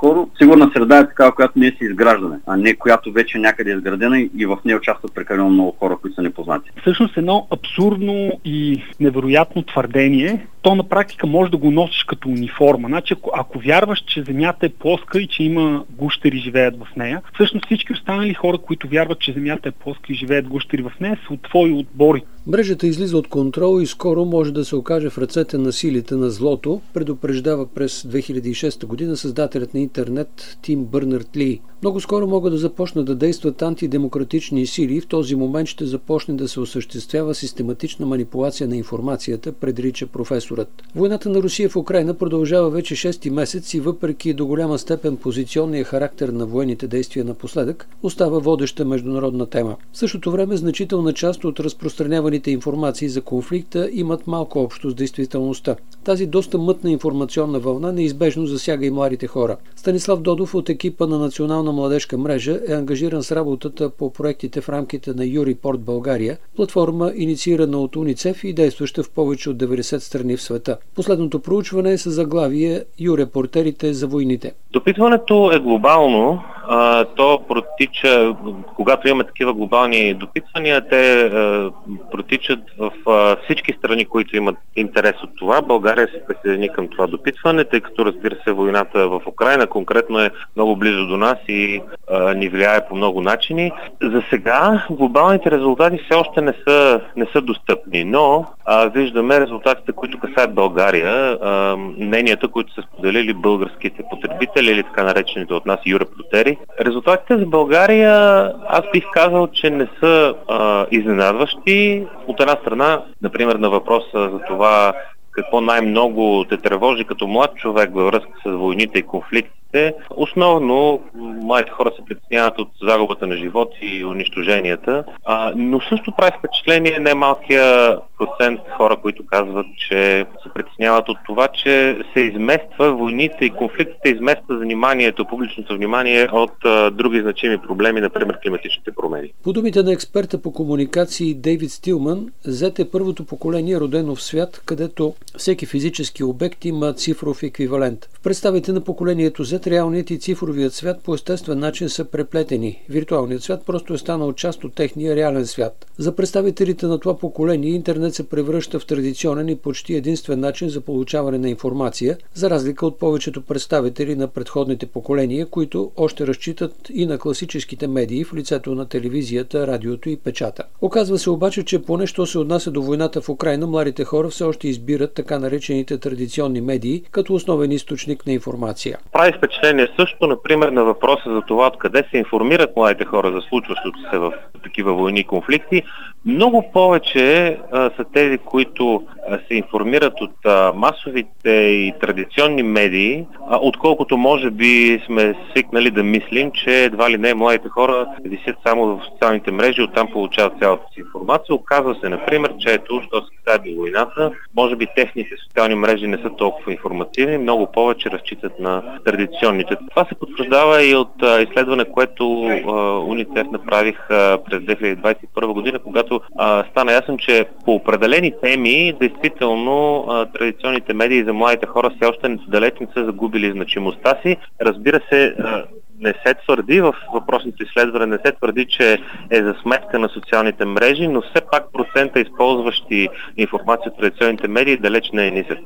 По-скоро сигурна среда е такава, която ние си изграждаме, а не която вече някъде е изградена и в нея участват прекалено много хора, които са непознати. всъщност едно абсурдно и невероятно твърдение, то на практика може да го носиш като униформа. Значи, ако, ако вярваш, че Земята е плоска и че има гущери живеят в нея, всъщност всички останали хора, които вярват, че Земята е плоска и живеят гущери в нея, са от твои отбори. Мрежата излиза от контрол и скоро може да се окаже в ръцете на силите на злото, предупреждава през 2006 година създателят на интернет Тим Бърнард Ли. Много скоро могат да започнат да действат антидемократични сили и в този момент ще започне да се осъществява систематична манипулация на информацията, предрича професорът. Войната на Русия в Украина продължава вече 6 месец и въпреки до голяма степен позиционния характер на военните действия напоследък, остава водеща международна тема. В същото време значителна част от разпространяваните информации за конфликта имат малко общо с действителността. Тази доста мътна информационна вълна неизбежно засяга и младите хора. Станислав Додов от екипа на Национална младежка мрежа е ангажиран с работата по проектите в рамките на Юрипорт България, платформа инициирана от УНИЦЕФ и действаща в повече от 90 страни в света. Последното проучване е с заглавие Юрепортерите за войните. Допитването е глобално. То протича, когато имаме такива глобални допитвания, те протичат в всички страни, които имат интерес от това. България се присъедини към това допитване, тъй като разбира се войната в Украина конкретно е много близо до нас и а, ни влияе по много начини. За сега глобалните резултати все още не са, не са достъпни, но а, виждаме резултатите, които касаят България, а, мненията, които са споделили българските потребители или така наречените от нас юрепортери. Резултатите за България аз бих казал, че не са а, изненадващи. От една страна, например, на въпроса за това какво най-много те тревожи като млад човек във връзка с войните и конфликтите. Основно младите хора се притесняват от загубата на живот и унищоженията, а, но също прави впечатление немалкия процент хора, които казват, че се притесняват от това, че се измества войните и конфликтите измества вниманието, публичното внимание от а, други значими проблеми, например климатичните промени. По думите на експерта по комуникации Дейвид Стилман, Z е първото поколение родено в свят, където всеки физически обект има цифров еквивалент. В представите на поколението Z реалният и цифровият свят по естествен начин са преплетени. Виртуалният свят просто е станал част от техния реален свят. За представителите на това поколение интернет се превръща в традиционен и почти единствен начин за получаване на информация, за разлика от повечето представители на предходните поколения, които още разчитат и на класическите медии в лицето на телевизията, радиото и печата. Оказва се обаче, че поне що се отнася до войната в Украина, младите хора все още избират така наречените традиционни медии като основен източник на информация. Прави впечатление също, например, на въпроса за това откъде се информират младите хора за случващото се в такива войни и конфликти. Много повече а, са тези, които а, се информират от а, масовите и традиционни медии, а, отколкото може би сме свикнали да мислим, че едва ли не младите хора висят само в социалните мрежи, оттам получават цялата си информация. Оказва се, например, че ето, що се касае до войната, може би техните социални мрежи не са толкова информативни, много повече разчитат на традиционните. Това се потвърждава и от а, изследване, което а, УНИЦЕФ направих а, през 2021 година, когато а, стана ясно, че по определени теми, действително а, традиционните медии за младите хора все още далеч не са загубили значимостта си. Разбира се, а, не се твърди в въпросното изследване, не се твърди, че е за сметка на социалните мрежи, но все пак процента използващи информация от традиционните медии далеч не е нисък.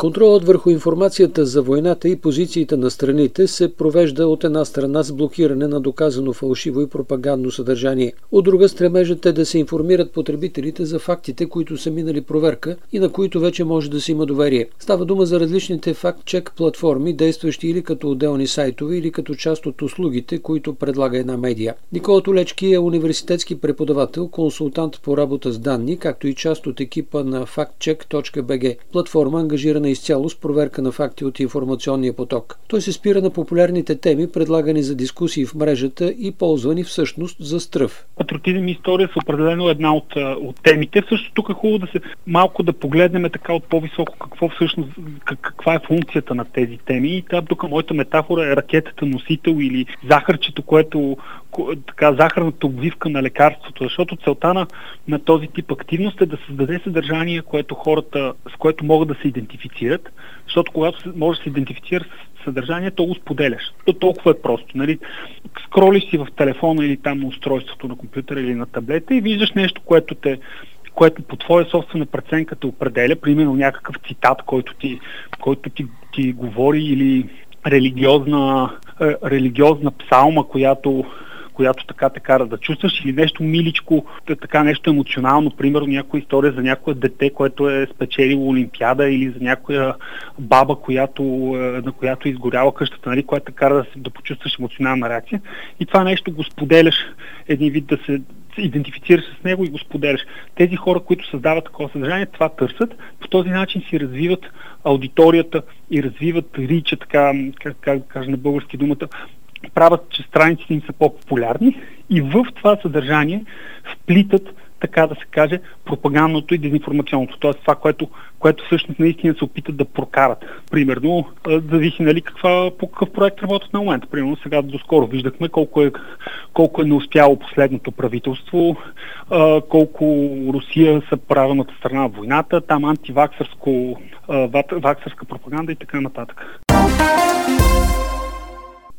Контролът върху информацията за войната и позициите на страните се провежда от една страна с блокиране на доказано фалшиво и пропагандно съдържание. От друга стремежът е да се информират потребителите за фактите, които са минали проверка и на които вече може да се има доверие. Става дума за различните факт-чек платформи, действащи или като отделни сайтове, или като част от услугите, които предлага една медия. Никола Толечки е университетски преподавател, консултант по работа с данни, както и част от екипа на factcheck.bg, платформа ангажирана изцяло с проверка на факти от информационния поток. Той се спира на популярните теми, предлагани за дискусии в мрежата и ползвани всъщност за стръв. Патриотизъм и история са определено една от, от темите. Също тук е хубаво да се малко да погледнем така от по-високо какво всъщност, как, каква е функцията на тези теми. И тук моята метафора е ракетата носител или захарчето, което така, захарната обвивка на лекарството, защото целта на, на този тип активност е да създаде съдържание, което хората, с което могат да се идентифицират, защото когато може да се идентифицира с съдържание, то го споделяш. То толкова е просто. Нали? Скролиш си в телефона или там на устройството на компютъра или на таблета и виждаш нещо, което те което по твоя собствена преценка те определя, примерно някакъв цитат, който ти, който ти, ти говори или религиозна, е, религиозна псалма, която която така те кара да чувстваш или нещо миличко, така нещо емоционално, примерно някоя история за някое дете, което е спечелило Олимпиада или за някоя баба, която, е, на която е изгоряла къщата, нали, която те кара да, да почувстваш емоционална реакция. И това нещо го споделяш един вид да се идентифицираш с него и го споделяш. Тези хора, които създават такова съдържание, това търсят. По този начин си развиват аудиторията и развиват рича, така, как, как кажа на български думата, правят, че страниците им са по-популярни и в това съдържание вплитат така да се каже, пропагандното и дезинформационното. Т.е. това, което, което всъщност наистина се опитат да прокарат. Примерно, зависи нали, каква, по какъв проект работят на момента. Примерно сега доскоро виждахме колко е, колко е неуспяло последното правителство, колко Русия са правилната страна в войната, там антиваксърска пропаганда и така нататък.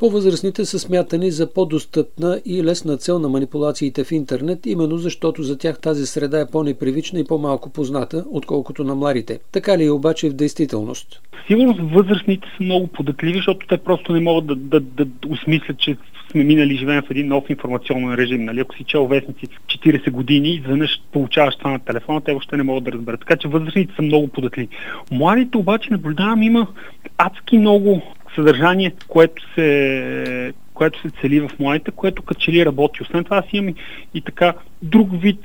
По-възрастните са смятани за по-достъпна и лесна цел на манипулациите в интернет, именно защото за тях тази среда е по-непривична и по-малко позната, отколкото на младите. Така ли е обаче в действителност? Сигурно възрастните са много податливи, защото те просто не могат да, да, да, осмислят, че сме минали живеем в един нов информационен режим. Нали? Ако си чел вестници 40 години и изведнъж получаваш това на телефона, те въобще не могат да разберат. Така че възрастните са много податливи. Младите обаче наблюдавам има адски много съдържание, което се, което се цели в моите, което като ли работи. Освен това аз имам и, и така друг вид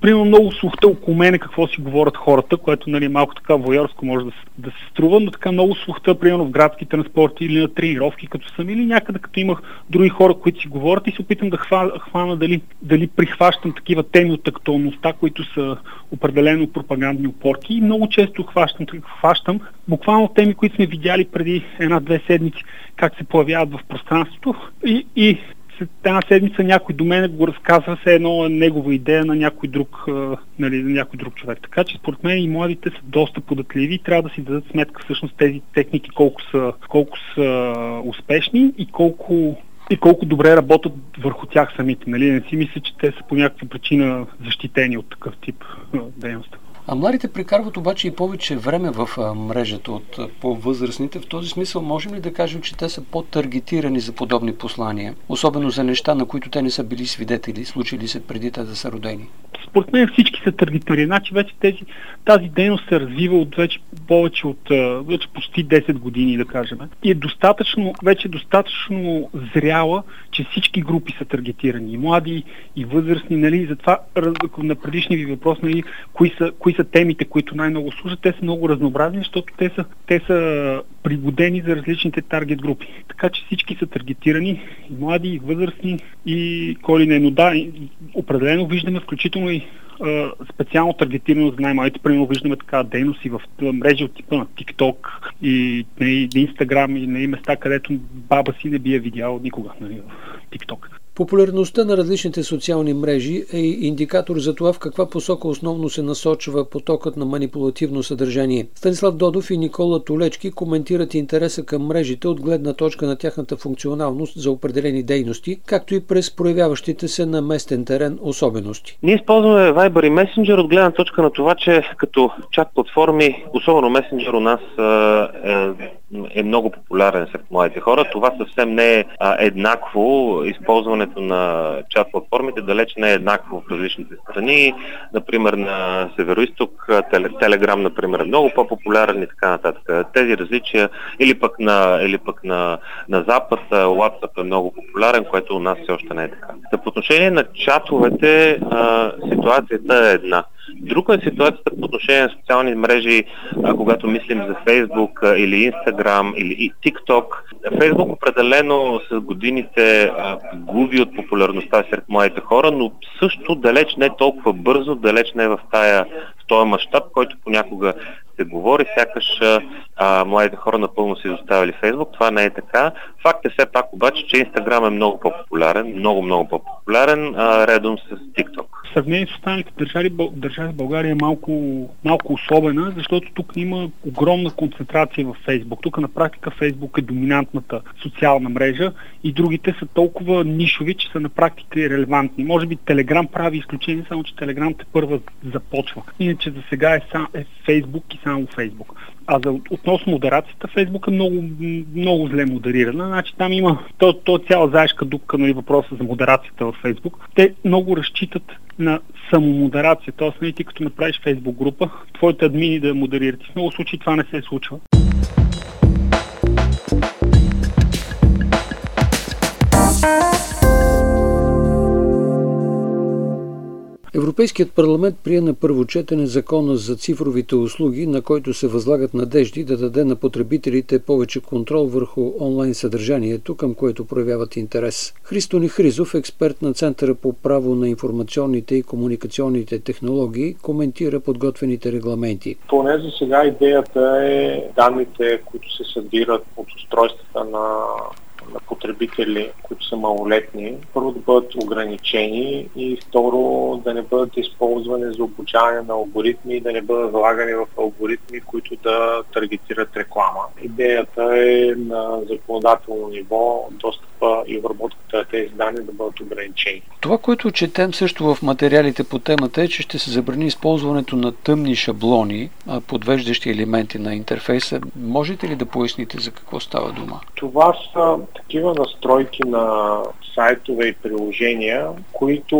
примерно много слухта около мене какво си говорят хората, което нали, малко така воярско може да, да се струва, но така много слухта, примерно в градски транспорти или на тренировки, като съм или някъде, като имах други хора, които си говорят и се опитам да хвана, хвана дали, дали прихващам такива теми от актуалността, които са определено пропагандни опорки. И много често хващам, хващам буквално теми, които сме видяли преди една-две седмици, как се появяват в пространството. И, и след една седмица някой до мен го разказва се едно негова идея на някой друг, нали, на някой друг човек. Така че според мен и младите са доста податливи и трябва да си дадат сметка всъщност тези техники колко са, колко са успешни и колко и колко добре работят върху тях самите. Нали? Не си мисля, че те са по някаква причина защитени от такъв тип дейност. А младите прекарват обаче и повече време в мрежата от по-възрастните. В този смисъл можем ли да кажем, че те са по-таргетирани за подобни послания, особено за неща, на които те не са били свидетели, случили се преди те да са родени? Според мен всички са таргетирани. Значи вече тези, тази дейност се развива от вече повече от вече почти 10 години, да кажем. И е достатъчно, вече достатъчно зряла, че всички групи са таргетирани. И млади, и възрастни, нали? Затова на предишния ви въпрос, нали, кои са, кои са темите, които най-много служат, те са много разнообразни, защото те са, те са пригодени за различните таргет групи. Така че всички са таргетирани, и млади, и възрастни, и коли не. Но да, определено виждаме включително и специално таргетирано за най-малите. Примерно виждаме така дейност и в мрежи от типа на TikTok и на Instagram и на места, където баба си не би я видял никога нали, в TikTok. Популярността на различните социални мрежи е индикатор за това в каква посока основно се насочва потокът на манипулативно съдържание. Станислав Додов и Никола Толечки коментират интереса към мрежите от гледна точка на тяхната функционалност за определени дейности, както и през проявяващите се на местен терен особености. Ние използваме Viber и Messenger от гледна точка на това, че като чат платформи, особено Messenger у нас е е много популярен сред младите хора. Това съвсем не е еднакво. Използването на чат платформите далеч не е еднакво в различните страни. Например, на Североисток, Телеграм, например, е много по-популярен и така нататък. Тези различия, или пък на, или пък на, на Запад, WhatsApp е много популярен, което у нас все още не е така. За по отношение на чатовете, ситуацията е една Друга е ситуацията по отношение на социални мрежи, а, когато мислим за Фейсбук или Instagram или TikTok. Фейсбук определено с годините губи от популярността сред младите хора, но също далеч не толкова бързо, далеч не в тая в този мащаб, който понякога се говори, сякаш а, младите хора напълно си изоставили Фейсбук. Това не е така. Факт е все пак обаче, че Инстаграм е много по-популярен, много, много по-популярен, а, редом с TikTok. В сравнение с останалите държави, държави България е малко, малко особена, защото тук има огромна концентрация в Фейсбук. Тук на практика Фейсбук е доминантната социална мрежа и другите са толкова нишови, че са на практика и релевантни. Може би Телеграм прави изключение, само че Телеграм те първа започва. Иначе за сега е, сам, е Фейсбук и само Фейсбук. А за, относно модерацията, Фейсбук е много, много зле модерирана. Значи там има то, то цяла заешка дупка на нали, въпроса за модерацията в Фейсбук. Те много разчитат на самомодерация. Тоест, нали, ти като направиш Фейсбук група, твоите админи да модерират. В много случаи това не се случва. Европейският парламент прие на първо четене закона за цифровите услуги, на който се възлагат надежди да даде на потребителите повече контрол върху онлайн съдържанието, към което проявяват интерес. Христо Нихризов, експерт на Центъра по право на информационните и комуникационните технологии, коментира подготвените регламенти. Поне за сега идеята е данните, които се събират от устройствата на на потребители, които са малолетни, първо да бъдат ограничени и второ да не бъдат използвани за обучаване на алгоритми и да не бъдат залагани в алгоритми, които да таргетират реклама. Идеята е на законодателно ниво достъпа и обработката на тези данни да бъдат ограничени. Това, което четем също в материалите по темата е, че ще се забрани използването на тъмни шаблони, подвеждащи елементи на интерфейса. Можете ли да поясните за какво става дума? Това са такива настройки на сайтове и приложения, които,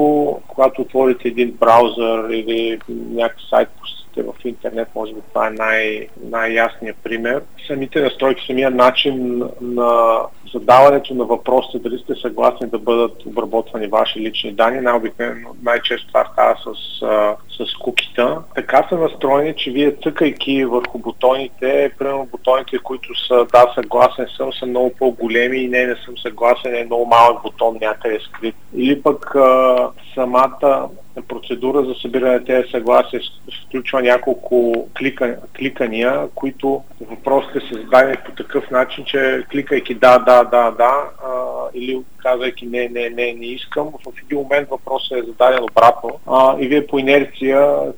когато отворите един браузър или някакъв сайт посетите в интернет, може би това е най- най-ясният пример. Самите настройки, самия начин на задаването на въпросите, дали сте съгласни да бъдат обработвани ваши лични данни, най-обикновено, най-често това става с, с кукита. Така са настроени, че вие цъкайки върху бутоните, примерно бутоните, които са да, съгласен съм, са много по-големи и не, не съм съгласен, е много малък бутон някъде скрит. Или пък а, самата процедура за събиране на тези съгласия включва няколко клика, кликания, които въпросите са зададени по такъв начин, че кликайки да, да, да, да, а, или казвайки не, не, не, не искам, в един момент въпросът е зададен обратно а, и вие по инерция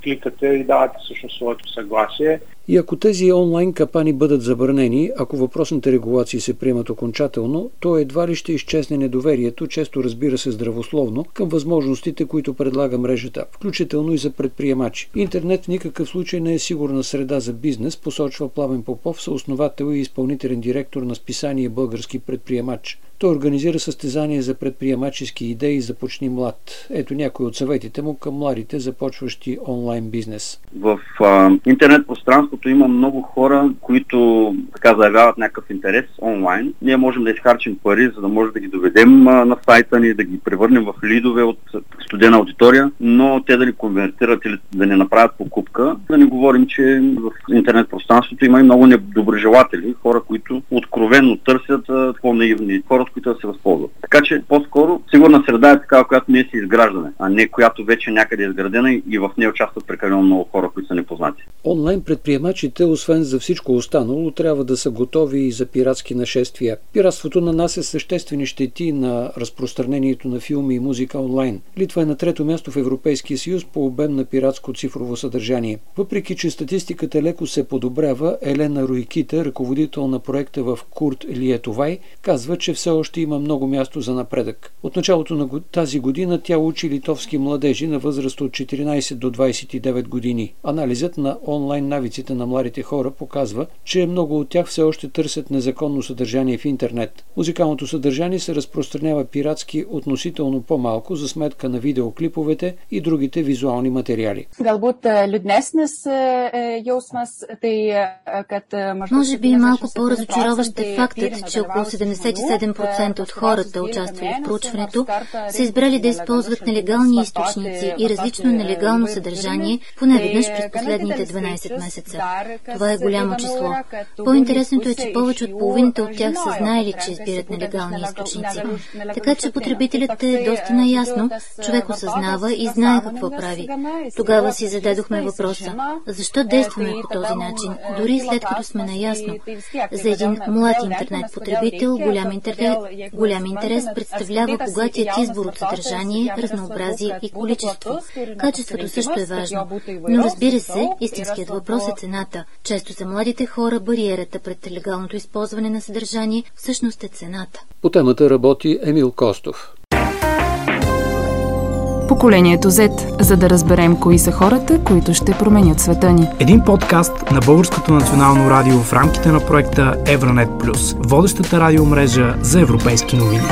кликате и давате всъщност своето съгласие. И ако тези онлайн капани бъдат забранени, ако въпросните регулации се приемат окончателно, то едва ли ще изчезне недоверието, често разбира се здравословно, към възможностите, които предлага мрежата, включително и за предприемачи. Интернет в никакъв случай не е сигурна среда за бизнес, посочва Пламен Попов, съосновател и изпълнителен директор на списание Български предприемач. Той организира състезание за предприемачески идеи Започни млад. Ето някои от съветите му към младите, започващи онлайн бизнес. В а, интернет пространството има много хора, които така заявяват някакъв интерес онлайн. Ние можем да изхарчим пари, за да може да ги доведем на сайта ни, да ги превърнем в лидове от студена аудитория, но те да ни конвертират или да не направят покупка. Да не говорим, че в интернет пространството има и много недоброжелатели, хора, които откровенно търсят по-наивни хора, които да се възползват. Така че по-скоро сигурна среда е такава, която ние си изграждаме, а не която вече някъде е изградена и в нея участват прекалено много хора, които са непознати. Онлайн предприемачите, освен за всичко останало, трябва да са готови и за пиратски нашествия. Пиратството нанася съществени щети на разпространението на филми и музика онлайн. Литва е на трето място в Европейския съюз по обем на пиратско цифрово съдържание. Въпреки, че статистиката леко се подобрява, Елена Руикита, ръководител на проекта в Курт Лиетовай, казва, че все още има много място за напредък. От началото на тази година тя учи литовски младежи на възраст от 14 до 29 години. Анализът на онлайн навиците реакцията на младите хора показва, че много от тях все още търсят незаконно съдържание в интернет. Музикалното съдържание се разпространява пиратски относително по-малко за сметка на видеоклиповете и другите визуални материали. Може би малко по-разочароващ е фактът, че около 77% от хората, участвали в проучването, са избрали да използват нелегални източници и различно нелегално съдържание поне веднъж през последните 12 месеца. Това е голямо число. По-интересното е, че повече от половината от тях са знаели, че избират нелегални източници. Така че потребителят е доста наясно, човек осъзнава и знае какво прави. Тогава си зададохме въпроса, защо действаме по този начин, дори след като сме наясно. За един млад интернет потребител голям интерес, голям интерес представлява богатият избор от съдържание, разнообразие и количество. Качеството също е важно. Но разбира се, истинският въпрос е цената. Често за младите хора бариерата пред легалното използване на съдържание всъщност е цената. По темата работи Емил Костов. Поколението Z, за да разберем кои са хората, които ще променят света ни. Един подкаст на Българското национално радио в рамките на проекта Евронет Плюс, водещата радиомрежа за европейски новини.